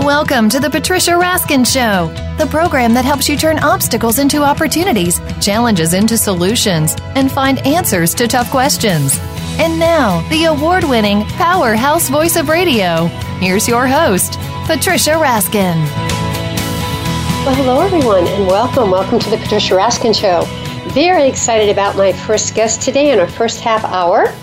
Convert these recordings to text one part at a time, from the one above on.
Welcome to the Patricia Raskin Show, the program that helps you turn obstacles into opportunities, challenges into solutions, and find answers to tough questions. And now, the award winning powerhouse voice of radio. Here's your host, Patricia Raskin. Well, hello, everyone, and welcome. Welcome to the Patricia Raskin Show. Very excited about my first guest today in our first half hour.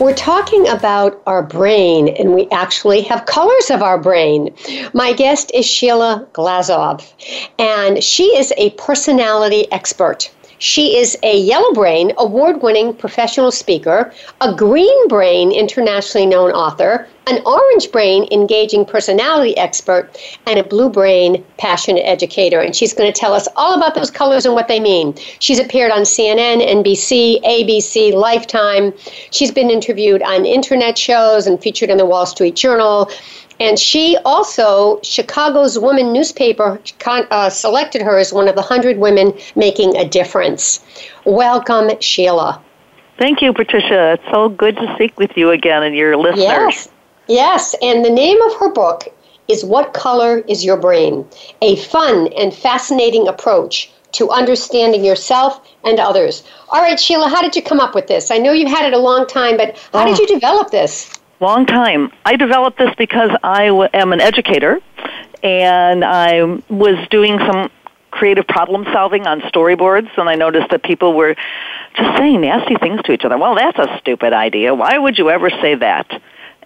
We're talking about our brain, and we actually have colors of our brain. My guest is Sheila Glazov, and she is a personality expert. She is a Yellow Brain award winning professional speaker, a Green Brain internationally known author, an Orange Brain engaging personality expert, and a Blue Brain passionate educator. And she's going to tell us all about those colors and what they mean. She's appeared on CNN, NBC, ABC, Lifetime. She's been interviewed on internet shows and featured in the Wall Street Journal. And she also, Chicago's Woman newspaper uh, selected her as one of the 100 women making a difference. Welcome, Sheila. Thank you, Patricia. It's so good to speak with you again and your listeners. Yes, yes. And the name of her book is What Color is Your Brain? A fun and fascinating approach to understanding yourself and others. All right, Sheila, how did you come up with this? I know you've had it a long time, but how oh. did you develop this? Long time. I developed this because I w- am an educator and I was doing some creative problem solving on storyboards and I noticed that people were just saying nasty things to each other. Well, that's a stupid idea. Why would you ever say that?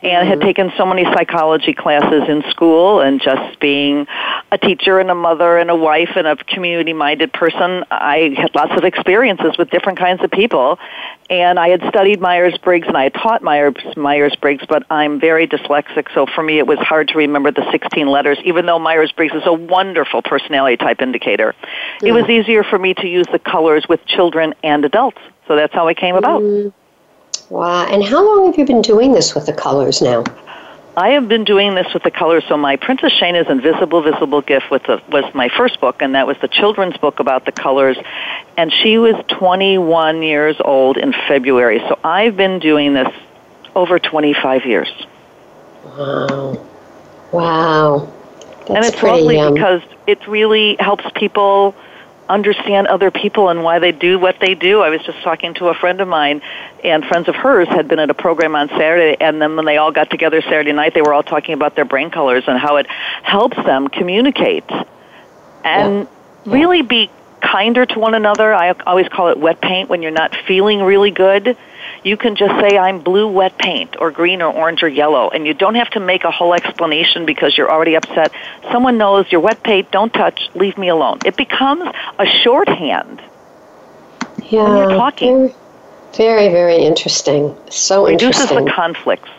And had mm-hmm. taken so many psychology classes in school and just being a teacher and a mother and a wife and a community minded person i had lots of experiences with different kinds of people and i had studied myers-briggs and i had taught Myers Myers Briggs, but i'm very dyslexic so for me it was hard to remember the 16 letters even though myers-briggs is a wonderful personality type indicator it was easier for me to use the colors with children and adults so that's how it came about mm. Wow. And how long have you been doing this with the colors now? I have been doing this with the colors. So my Princess Shayna's Invisible Visible Gift was, the, was my first book, and that was the children's book about the colors. And she was 21 years old in February. So I've been doing this over 25 years. Wow. Wow. That's and it's lovely because it really helps people understand other people and why they do what they do. I was just talking to a friend of mine, and friends of hers had been at a program on Saturday, and then when they all got together Saturday night, they were all talking about their brain colors and how it helps them communicate and yeah. really be kinder to one another. I always call it wet paint when you're not feeling really good you can just say, I'm blue wet paint, or green, or orange, or yellow, and you don't have to make a whole explanation because you're already upset. Someone knows you're wet paint, don't touch, leave me alone. It becomes a shorthand yeah, when you're talking. Very, very interesting. So Reduces interesting. the conflicts.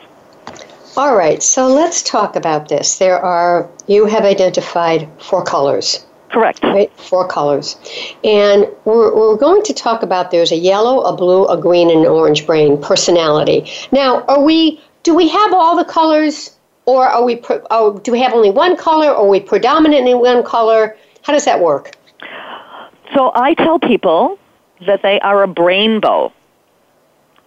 All right, so let's talk about this. There are, you have identified four colors. Correct. Right, four colors. And we're, we're going to talk about there's a yellow, a blue, a green, and an orange brain personality. Now, are we, do we have all the colors? Or are we, oh, do we have only one color? Or are we predominant in one color? How does that work? So I tell people that they are a brainbow.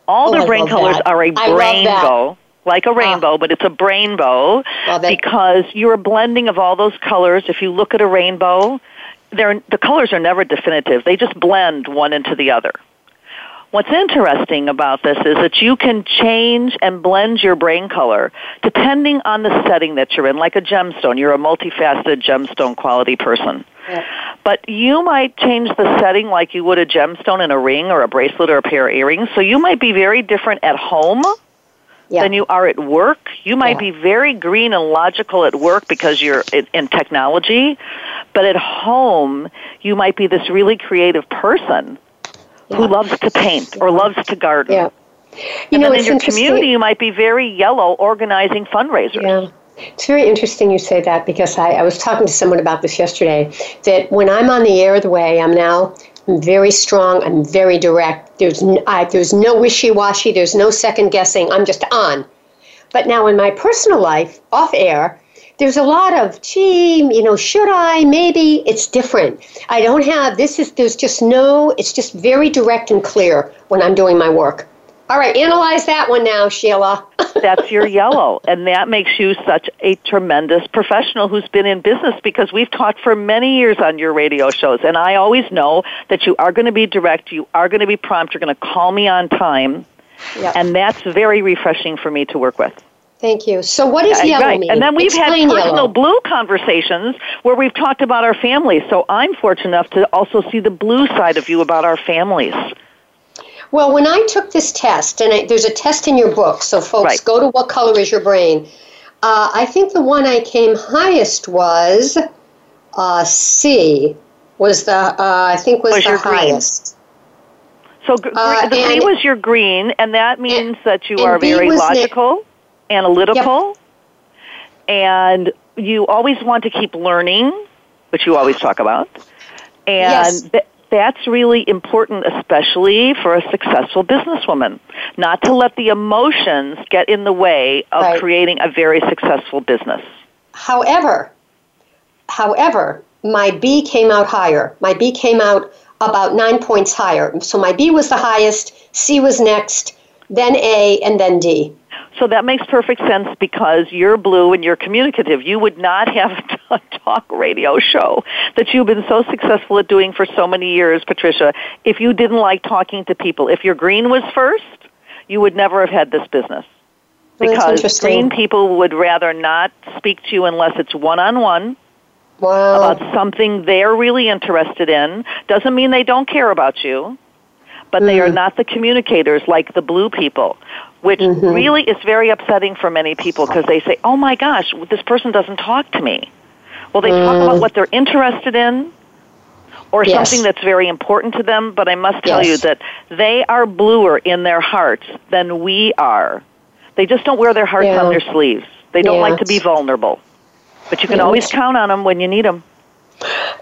All oh, their I brain colors that. are a brainbow like a rainbow, uh, but it's a brainbow well, because you're a blending of all those colors. If you look at a rainbow, they're, the colors are never definitive. They just blend one into the other. What's interesting about this is that you can change and blend your brain color depending on the setting that you're in, like a gemstone. You're a multifaceted gemstone quality person. Yeah. But you might change the setting like you would a gemstone in a ring or a bracelet or a pair of earrings. So you might be very different at home yeah. than you are at work. You might yeah. be very green and logical at work because you're in, in technology, but at home, you might be this really creative person yeah. who loves to paint or loves to garden. Yeah. You and know, in your community, you might be very yellow organizing fundraisers. Yeah. It's very interesting you say that because I, I was talking to someone about this yesterday. That when I'm on the air the way I'm now, I'm very strong. I'm very direct. There's no, there's no wishy-washy. There's no second guessing. I'm just on. But now in my personal life, off air, there's a lot of gee, you know, should I? Maybe it's different. I don't have this. Is there's just no. It's just very direct and clear when I'm doing my work. All right, analyze that one now, Sheila. that's your yellow. And that makes you such a tremendous professional who's been in business because we've talked for many years on your radio shows. And I always know that you are going to be direct, you are going to be prompt, you're going to call me on time. Yep. And that's very refreshing for me to work with. Thank you. So, what is uh, yellow right. mean? And then we've Explain had personal yellow. blue conversations where we've talked about our families. So, I'm fortunate enough to also see the blue side of you about our families. Well, when I took this test, and I, there's a test in your book, so folks right. go to What Color Is Your Brain? Uh, I think the one I came highest was uh, C. Was the uh, I think was, was the highest. Green. So gr- uh, the B was your green, and that means and, that you are very logical analytical, yep. and you always want to keep learning, which you always talk about. And yes. Th- that's really important, especially for a successful businesswoman. Not to let the emotions get in the way of right. creating a very successful business. However, however, my B came out higher. My B came out about nine points higher. So my B was the highest, C was next, then A, and then D. So that makes perfect sense because you're blue and you're communicative. You would not have a talk radio show that you've been so successful at doing for so many years, Patricia, if you didn't like talking to people. If your green was first, you would never have had this business. Because green people would rather not speak to you unless it's one on one. Wow. About something they're really interested in. Doesn't mean they don't care about you but they are mm. not the communicators like the blue people, which mm-hmm. really is very upsetting for many people because they say, oh my gosh, this person doesn't talk to me. Well, they mm. talk about mm. what they're interested in or yes. something that's very important to them, but I must tell yes. you that they are bluer in their hearts than we are. They just don't wear their hearts yeah. on their sleeves. They don't like to be vulnerable. But you can always count on them when you need them.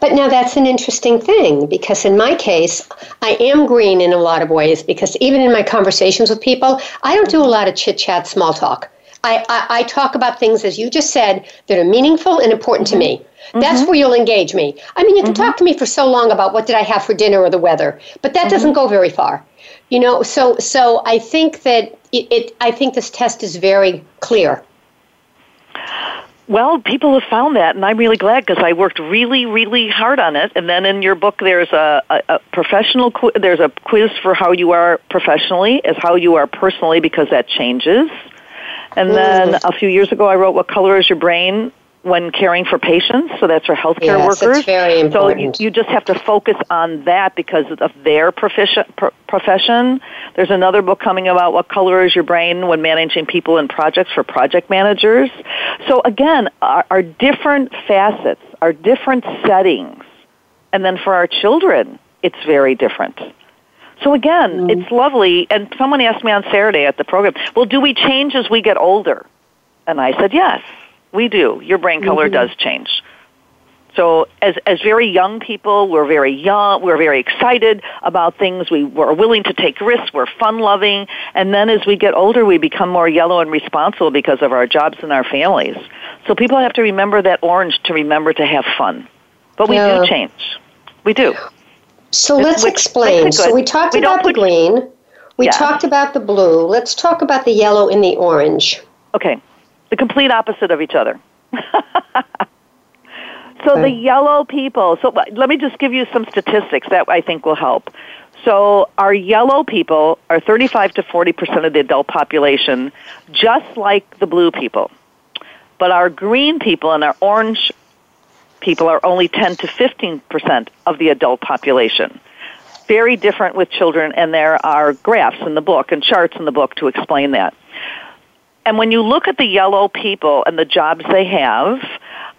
But now that's an interesting thing because in my case, I am green in a lot of ways because even in my conversations with people, I don't do a lot of chit chat, small talk. I, I, I, talk about things, as you just said, that are meaningful and important to me. Mm-hmm. That's where you'll engage me. I mean, you can mm-hmm. talk to me for so long about what did I have for dinner or the weather, but that mm-hmm. doesn't go very far. You know, so so I think that it, it I think this test is very clear. Well, people have found that, and I'm really glad because I worked really, really hard on it. And then in your book, there's a, a, a professional qu- there's a quiz for how you are professionally as how you are personally because that changes. And then mm. a few years ago, I wrote "What Color Is Your Brain?" When caring for patients. So that's for healthcare yes, workers. It's very important. So you, you, just have to focus on that because of their profession. profession. There's another book coming about what color is your brain when managing people and projects for project managers. So again, our, our different facets, our different settings, and then for our children, it's very different. So again, mm it's lovely. And someone asked me on Saturday at the program, well, do we change as we get older? And I said, yes we do. Your brain color mm-hmm. does change. So as as very young people, we're very young, we're very excited about things. We, we're willing to take risks. We're fun loving, and then as we get older, we become more yellow and responsible because of our jobs and our families. So people have to remember that orange to remember to have fun. But we yeah. do change. We do. So let's which, explain. So we talked we about the green. We yeah. talked about the blue. Let's talk about the yellow and the orange. Okay the complete opposite of each other. so okay. the yellow people, so let me just give you some statistics that I think will help. So our yellow people are 35 to 40% of the adult population, just like the blue people. But our green people and our orange people are only 10 to 15% of the adult population. Very different with children, and there are graphs in the book and charts in the book to explain that. And when you look at the yellow people and the jobs they have,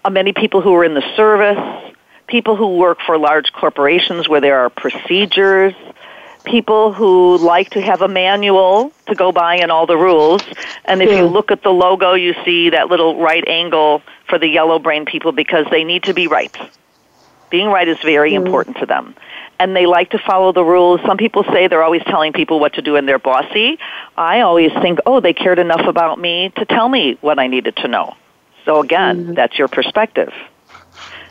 uh, many people who are in the service, people who work for large corporations where there are procedures, people who like to have a manual to go by and all the rules. And if yeah. you look at the logo, you see that little right angle for the yellow brain people because they need to be right. Being right is very mm. important to them and they like to follow the rules. Some people say they're always telling people what to do and they're bossy. I always think, oh, they cared enough about me to tell me what I needed to know. So again, mm-hmm. that's your perspective.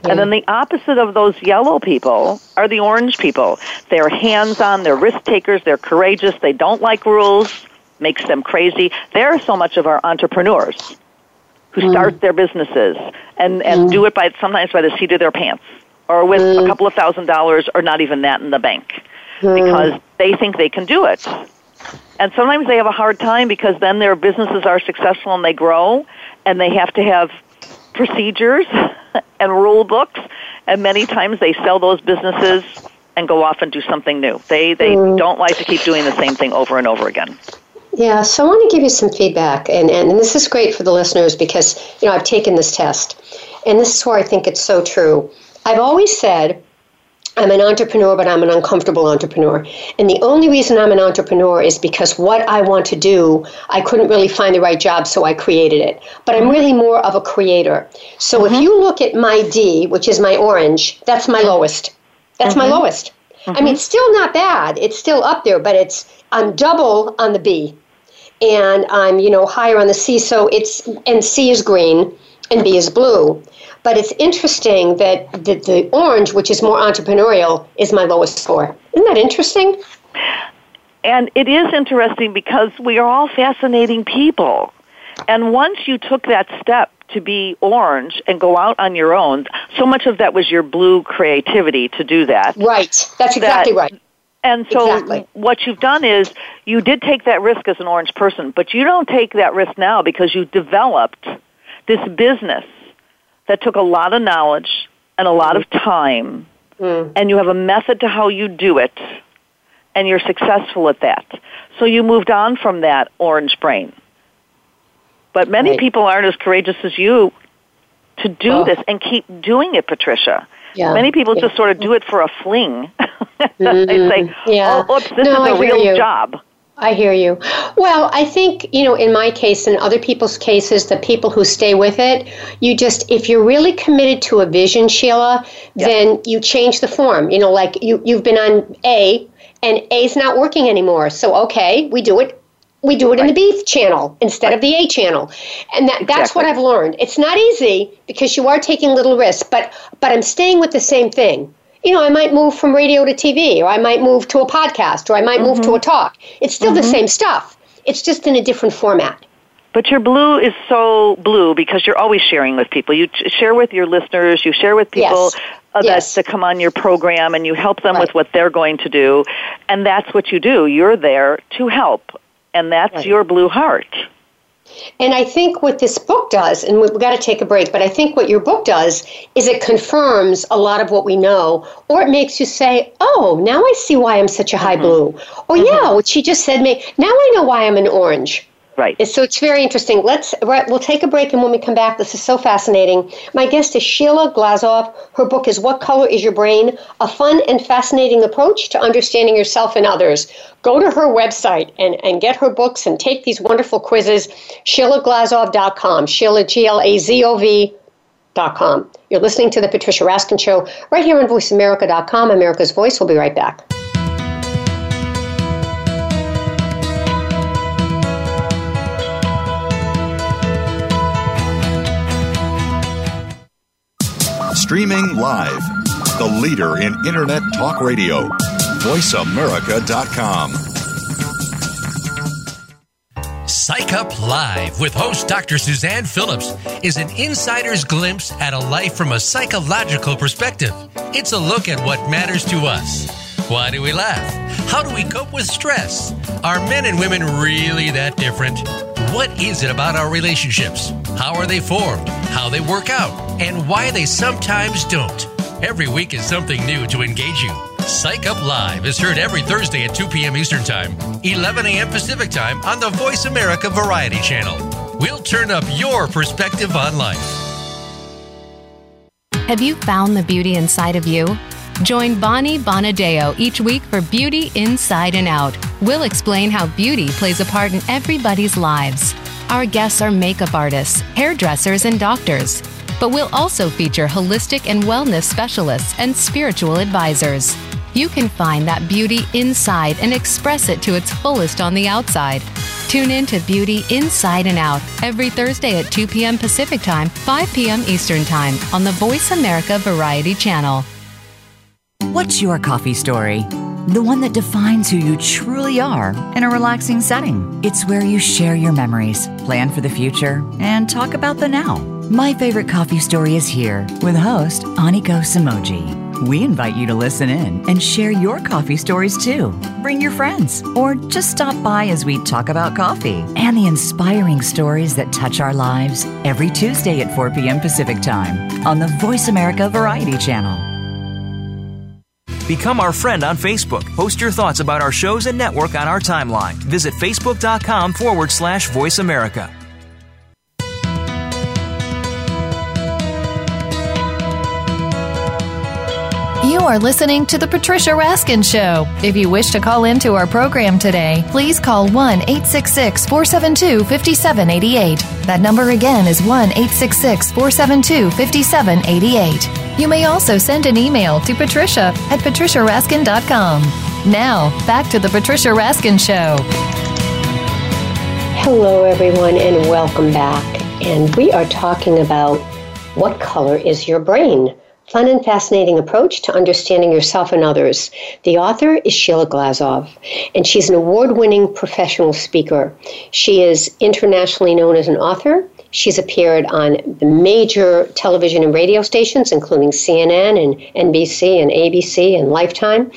Yeah. And then the opposite of those yellow people are the orange people. They're hands on, they're risk takers, they're courageous, they don't like rules, makes them crazy. They're so much of our entrepreneurs who mm. start their businesses and, and mm. do it by sometimes by the seat of their pants or with mm. a couple of thousand dollars or not even that in the bank mm. because they think they can do it. And sometimes they have a hard time because then their businesses are successful and they grow and they have to have procedures and rule books and many times they sell those businesses and go off and do something new. They they mm. don't like to keep doing the same thing over and over again. Yeah, so I want to give you some feedback, and, and, and this is great for the listeners because you know I've taken this test, and this is where I think it's so true. I've always said I'm an entrepreneur, but I'm an uncomfortable entrepreneur. And the only reason I'm an entrepreneur is because what I want to do, I couldn't really find the right job, so I created it. But I'm really more of a creator. So mm-hmm. if you look at my D, which is my orange, that's my lowest. That's mm-hmm. my lowest. Mm-hmm. I mean, mm-hmm. it's still not bad. It's still up there, but it's I'm double on the B, and I'm you know higher on the C. So it's and C is green and B is blue. But it's interesting that the, the orange, which is more entrepreneurial, is my lowest score. Isn't that interesting? And it is interesting because we are all fascinating people. And once you took that step to be orange and go out on your own, so much of that was your blue creativity to do that. Right. That's exactly that, right. And so exactly. what you've done is you did take that risk as an orange person, but you don't take that risk now because you developed this business that took a lot of knowledge and a lot of time, mm. and you have a method to how you do it, and you're successful at that. So you moved on from that orange brain. But many right. people aren't as courageous as you to do oh. this and keep doing it, Patricia. Yeah. Many people yeah. just sort of do it for a fling. mm-hmm. they say, yeah. "Oh, oops, this no, is a real you. job." I hear you. Well, I think, you know, in my case and other people's cases, the people who stay with it, you just, if you're really committed to a vision, Sheila, yep. then you change the form. You know, like you, you've been on A and A's not working anymore. So, okay, we do it. We do it right. in the B channel instead right. of the A channel. And that, exactly. that's what I've learned. It's not easy because you are taking little risks, but, but I'm staying with the same thing you know, I might move from radio to TV, or I might move to a podcast, or I might mm-hmm. move to a mm-hmm. talk. It's still mm-hmm. the same stuff. It's just in a different format. But your blue is so blue because you're always sharing with people. You share with your listeners, you share with people yes. Uh, yes. that, come on your program, and you help them right. with what they're going to do. And that's what you do. You're there to help, and that's right. your blue heart. And I think what this book does, and we've got to take a break, but I think what your book does is it confirms a lot of what we know, or it makes you say, oh, now I see why I'm such a high mm-hmm. blue. Or, mm-hmm. yeah, what she just said me, now I know why I'm an orange. Right. So it's very interesting. Let's we'll take a break, and when we come back, this is so fascinating. My guest is Sheila Glazov. Her book is "What Color Is Your Brain: A Fun and Fascinating Approach to Understanding Yourself and Others." Go to her website and, and get her books and take these wonderful quizzes. SheilaGlazov.com. Sheila G L A Z O V. Dot com. You're listening to the Patricia Raskin Show right here on VoiceAmerica.com. America's Voice. We'll be right back. Streaming live. The leader in Internet talk radio. VoiceAmerica.com. Psych Up Live with host Dr. Suzanne Phillips is an insider's glimpse at a life from a psychological perspective. It's a look at what matters to us. Why do we laugh? How do we cope with stress? Are men and women really that different? What is it about our relationships? How are they formed? How they work out? And why they sometimes don't? Every week is something new to engage you. Psych Up Live is heard every Thursday at 2 p.m. Eastern Time, 11 a.m. Pacific Time on the Voice America Variety Channel. We'll turn up your perspective on life. Have you found the beauty inside of you? Join Bonnie Bonadeo each week for Beauty Inside and Out. We'll explain how beauty plays a part in everybody's lives. Our guests are makeup artists, hairdressers, and doctors. But we'll also feature holistic and wellness specialists and spiritual advisors. You can find that beauty inside and express it to its fullest on the outside. Tune in to Beauty Inside and Out every Thursday at 2 p.m. Pacific Time, 5 p.m. Eastern Time on the Voice America Variety Channel. What's your coffee story? the one that defines who you truly are in a relaxing setting. It's where you share your memories, plan for the future, and talk about the now. My favorite coffee story is here with host Aniko Samoji. We invite you to listen in and share your coffee stories too. Bring your friends or just stop by as we talk about coffee and the inspiring stories that touch our lives every Tuesday at 4 p.m. Pacific Time on the Voice America Variety Channel. Become our friend on Facebook. Post your thoughts about our shows and network on our timeline. Visit facebook.com forward slash voice America. You are listening to The Patricia Raskin Show. If you wish to call into our program today, please call 1 866 472 5788. That number again is 1 866 472 5788. You may also send an email to patricia at patriciaraskin.com. Now, back to The Patricia Raskin Show. Hello, everyone, and welcome back. And we are talking about what color is your brain? Fun and fascinating approach to understanding yourself and others. The author is Sheila Glazov, and she's an award winning professional speaker. She is internationally known as an author. She's appeared on the major television and radio stations, including CNN and NBC and ABC and Lifetime.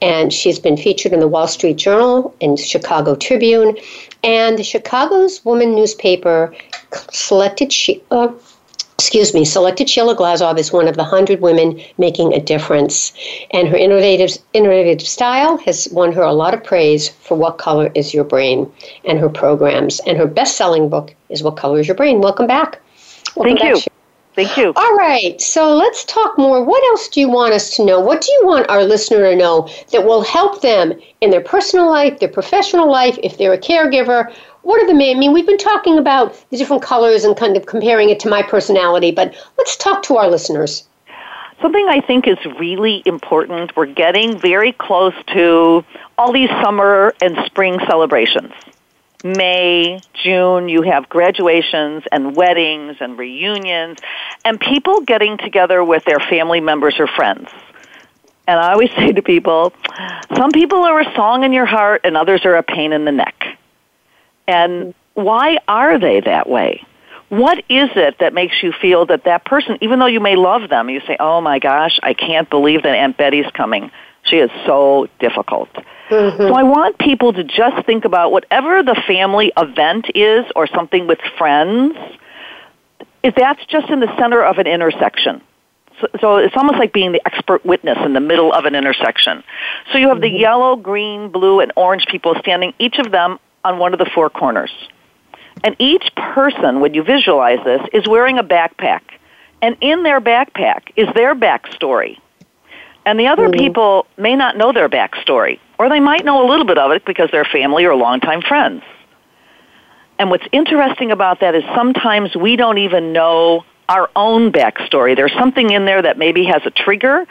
And she's been featured in the Wall Street Journal and Chicago Tribune. And the Chicago's Woman newspaper selected she, uh, excuse me, selected Sheila Glazov as one of the 100 women making a difference. And her innovative, innovative style has won her a lot of praise for What Color is Your Brain and her programs. And her best selling book is What Color is Your Brain. Welcome back. Welcome Thank back, you. Sheila. Thank you. All right, so let's talk more. What else do you want us to know? What do you want our listener to know that will help them in their personal life, their professional life, if they're a caregiver? What are the main? I mean, we've been talking about the different colors and kind of comparing it to my personality, but let's talk to our listeners. Something I think is really important. We're getting very close to all these summer and spring celebrations. May, June, you have graduations and weddings and reunions and people getting together with their family members or friends. And I always say to people, some people are a song in your heart and others are a pain in the neck. And why are they that way? What is it that makes you feel that that person, even though you may love them, you say, oh my gosh, I can't believe that Aunt Betty's coming. She is so difficult. Mm-hmm. So I want people to just think about whatever the family event is or something with friends, if that's just in the center of an intersection. So, so, it's almost like being the expert witness in the middle of an intersection. So you have the mm-hmm. yellow, green, blue, and orange people standing, each of them on one of the four corners. And each person, when you visualize this, is wearing a backpack. And in their backpack is their backstory. And the other mm-hmm. people may not know their backstory, or they might know a little bit of it because they're family or longtime friends. And what's interesting about that is sometimes we don't even know our own backstory. There's something in there that maybe has a trigger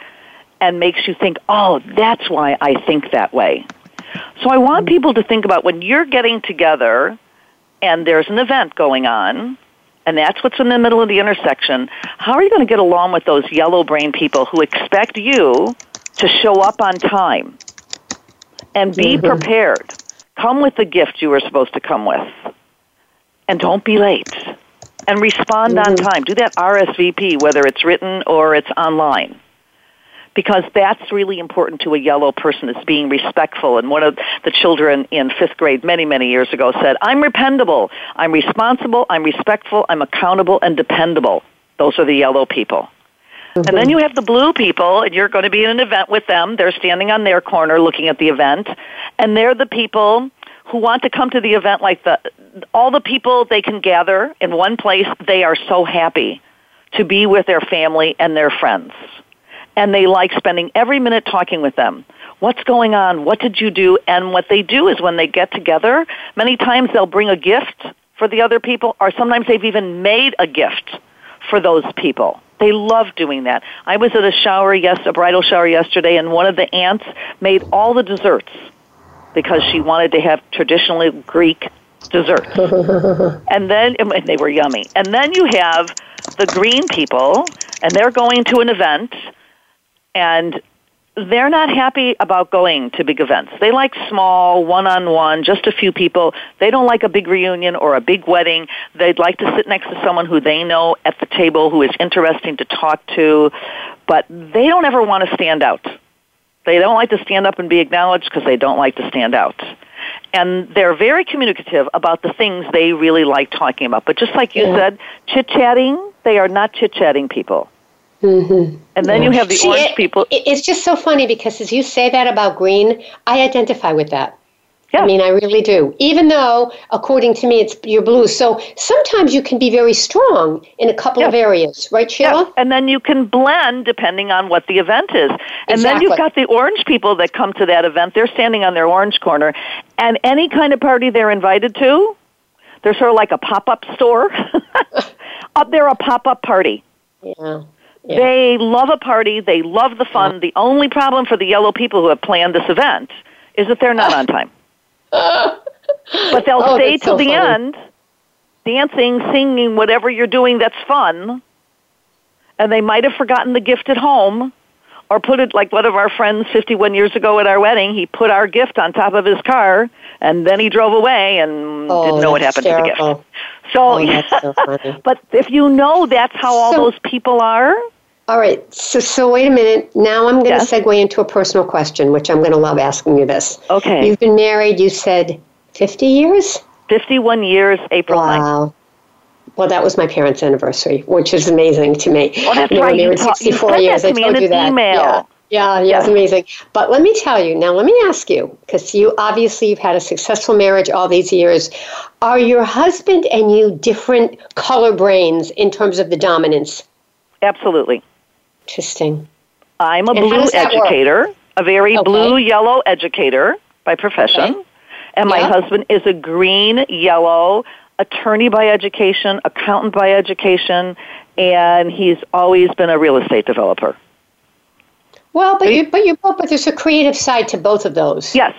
and makes you think, oh, that's why I think that way. So I want people to think about when you're getting together and there's an event going on, and that's what's in the middle of the intersection, how are you going to get along with those yellow brain people who expect you to show up on time and be mm-hmm. prepared? Come with the gift you were supposed to come with. And don't be late. And respond mm-hmm. on time. Do that RSVP, whether it's written or it's online because that's really important to a yellow person is being respectful. And one of the children in fifth grade many, many years ago said, I'm rependable, I'm responsible, I'm respectful, I'm accountable and dependable. Those are the yellow people. Mm-hmm. And then you have the blue people, and you're going to be in an event with them. They're standing on their corner looking at the event. And they're the people who want to come to the event like the all the people they can gather in one place. They are so happy to be with their family and their friends and they like spending every minute talking with them. What's going on? What did you do? And what they do is when they get together, many times they'll bring a gift for the other people, or sometimes they've even made a gift for those people. They love doing that. I was at a shower, yes, a bridal shower yesterday, and one of the aunts made all the desserts because she wanted to have traditionally Greek desserts. and then, and they were yummy. And then you have the green people, and they're going to an event, and they're not happy about going to big events. They like small, one-on-one, just a few people. They don't like a big reunion or a big wedding. They'd like to sit next to someone who they know at the table who is interesting to talk to, but they don't ever want to stand out. They don't like to stand up and be acknowledged because they don't like to stand out. And they're very communicative about the things they really like talking about. But just like you yeah. said, chit-chatting, they are not chit-chatting people. Mm-hmm. And then yeah. you have the See, orange it, people. It's just so funny because as you say that about green, I identify with that. Yeah. I mean, I really do. Even though, according to me, it's you're blue. So sometimes you can be very strong in a couple yeah. of areas, right, Sheila? Yeah. And then you can blend depending on what the event is. And exactly. then you've got the orange people that come to that event. They're standing on their orange corner, and any kind of party they're invited to, they're sort of like a pop-up store. Up there, a pop-up party. Yeah. Yeah. They love a party. They love the fun. The only problem for the yellow people who have planned this event is that they're not on time. but they'll oh, stay till so the funny. end, dancing, singing, whatever you're doing that's fun. And they might have forgotten the gift at home or put it like one of our friends 51 years ago at our wedding. He put our gift on top of his car and then he drove away and oh, didn't know what happened hysterical. to the gift. So, oh, but if you know that's how all those people are, all right. So, so wait a minute. Now I'm going yes. to segue into a personal question, which I'm going to love asking you this. Okay. You've been married, you said 50 years? 51 years, April wow. 9th. Well, that was my parents' anniversary, which is amazing to me. Oh, that's you right. Married 64 years. I told you that. Email. Yeah. Yeah, yeah, it's amazing. But let me tell you, now let me ask you, because you obviously you've had a successful marriage all these years. Are your husband and you different color brains in terms of the dominance? Absolutely. Interesting. I'm a and blue educator, work? a very okay. blue yellow educator by profession. Okay. And my yeah. husband is a green yellow attorney by education, accountant by education, and he's always been a real estate developer. Well, but you but you both but there's a creative side to both of those. Yes,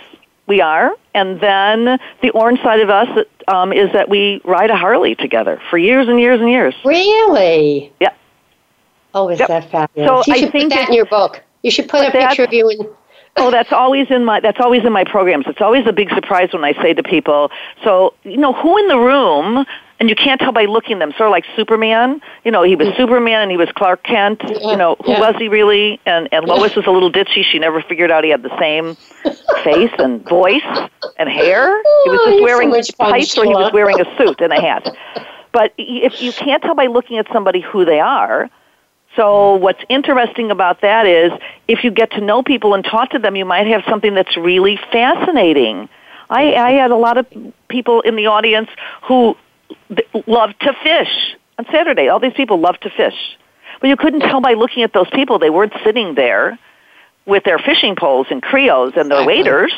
we are. And then the orange side of us um, is that we ride a Harley together for years and years and years. Really? Yeah. Oh, is yep. that fabulous? So you should I think put that in your book. You should put a picture of you in. Oh, that's always in my that's always in my programs. It's always a big surprise when I say to people, so you know who in the room, and you can't tell by looking them. Sort of like Superman. You know, he was mm-hmm. Superman and he was Clark Kent. Yeah, you know, who yeah. was he really? And and Lois was a little ditzy. She never figured out he had the same face and voice and hair. He was just oh, wearing so tights, or he was wearing a suit and a hat. But if you can't tell by looking at somebody who they are, so what's interesting about that is if you get to know people and talk to them, you might have something that's really fascinating. I, I had a lot of people in the audience who loved to fish on Saturday. All these people love to fish. But you couldn't tell by looking at those people. They weren't sitting there with their fishing poles and creos and their waders.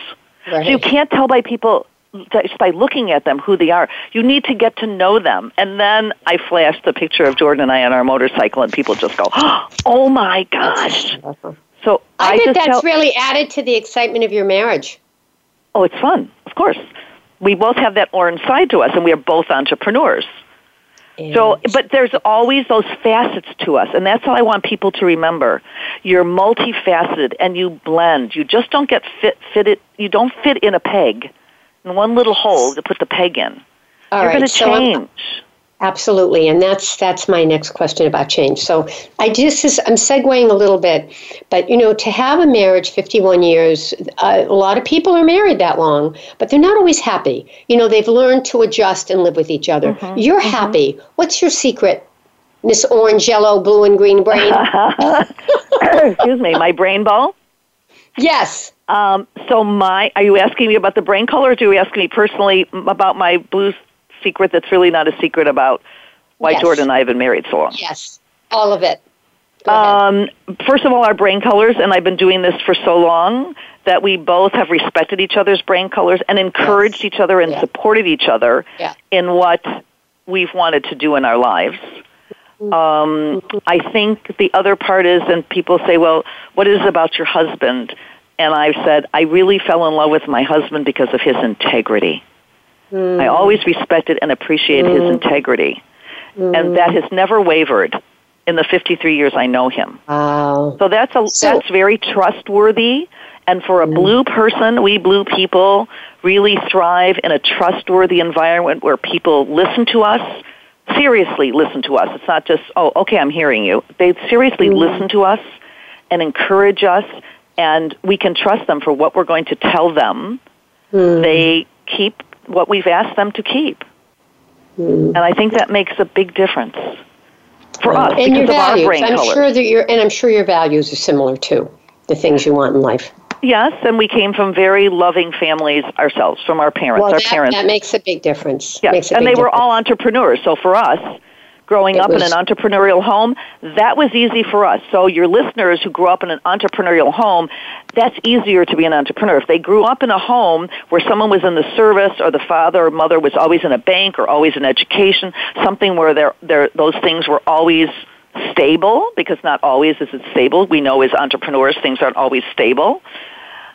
Right. So you can't tell by people just by looking at them who they are. You need to get to know them. And then I flash the picture of Jordan and I on our motorcycle, and people just go, "Oh my gosh!" So I, I bet that's tell, really added to the excitement of your marriage. Oh, it's fun, of course. We both have that orange side to us, and we are both entrepreneurs. And so, but there's always those facets to us, and that's all I want people to remember. You're multifaceted, and you blend. You just don't get fit fitted. You don't fit in a peg in one little hole to put the peg in. All You're right, going to so change. I'm, absolutely, and that's that's my next question about change. So I just is, I'm segueing a little bit, but you know, to have a marriage 51 years, uh, a lot of people are married that long, but they're not always happy. You know, they've learned to adjust and live with each other. Mm-hmm, You're mm-hmm. happy. What's your secret? Miss Orange, Yellow, Blue, and Green Brain. Excuse me, my brainbow. Yes. Um, so my, are you asking me about the brain color, or are you asking me personally about my blue secret that's really not a secret about why yes. Jordan and I have been married so long? Yes, all of it. Um, first of all, our brain colors, and I've been doing this for so long that we both have respected each other's brain colors and encouraged yes. each other and yeah. supported each other yeah. in what we've wanted to do in our lives. Mm-hmm. Um, I think the other part is, and people say, well, what is it about your husband? And I said, I really fell in love with my husband because of his integrity. Mm. I always respected and appreciated mm. his integrity. Mm. And that has never wavered. in the 53 years I know him. Wow. So that's a so, that's very trustworthy. And for a mm. blue person, we blue people really thrive in a trustworthy environment where people listen to us, seriously listen to us. It's not just, oh, okay, I'm hearing you. They seriously mm. listen to us and encourage us, and we can trust them for what we're going to tell them. Mm. They keep what we've asked them to keep. Mm. And I think that makes a big difference for us and because your values. of our brain I'm colors. sure that your and I'm sure your values are similar too. The things you want in life. Yes, and we came from very loving families ourselves, from our parents. Well, our that, parents. that makes a big difference. Yes, and they difference. were all entrepreneurs. So for us, growing It up in an entrepreneurial home, that was easy for us. So your listeners who grew up in an entrepreneurial home, that's easier to be an entrepreneur. If they grew up in a home where someone was in the service or the father or mother was always in a bank or always in education, something where their their those things were always stable because not always is it stable. We know as entrepreneurs things aren't always stable.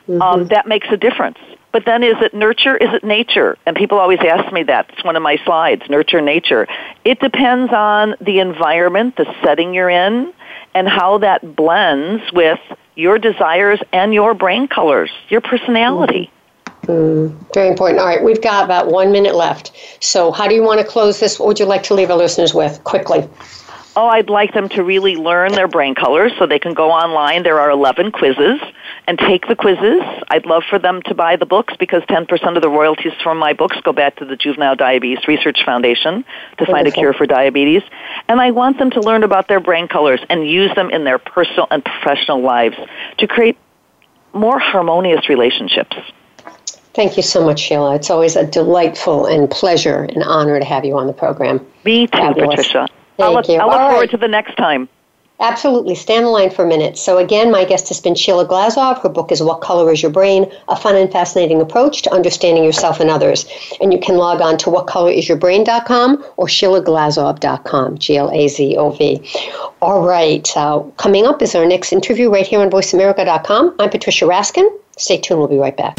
Um, that makes a difference. But then is it nurture? Is it nature? And people always ask me that. It's one of my slides, nurture nature. It depends on the environment, the setting you're in, and how that blends with your desires and your brain colors, your personality. Mm, very important. All right, we've got about one minute left. So, how do you want to close this? What would you like to leave our listeners with quickly? Oh, I'd like them to really learn their brain colors so they can go online. There are 11 quizzes and take the quizzes. I'd love for them to buy the books because 10% of the royalties from my books go back to the Juvenile Diabetes Research Foundation to find a cure for diabetes. And I want them to learn about their brain colors and use them in their personal and professional lives to create more harmonious relationships. Thank you so much, Sheila. It's always a delightful and pleasure and honor to have you on the program. Me too, Fabulous. Patricia. Thank I'll look, you. I'll look All forward right. to the next time. Absolutely. Stand in line for a minute. So, again, my guest has been Sheila Glazov. Her book is What Color is Your Brain? A Fun and Fascinating Approach to Understanding Yourself and Others. And you can log on to whatcolorisyourbrain.com or SheilaGlazov.com, G L A Z O V. All right. Uh, coming up is our next interview right here on VoiceAmerica.com. I'm Patricia Raskin. Stay tuned. We'll be right back.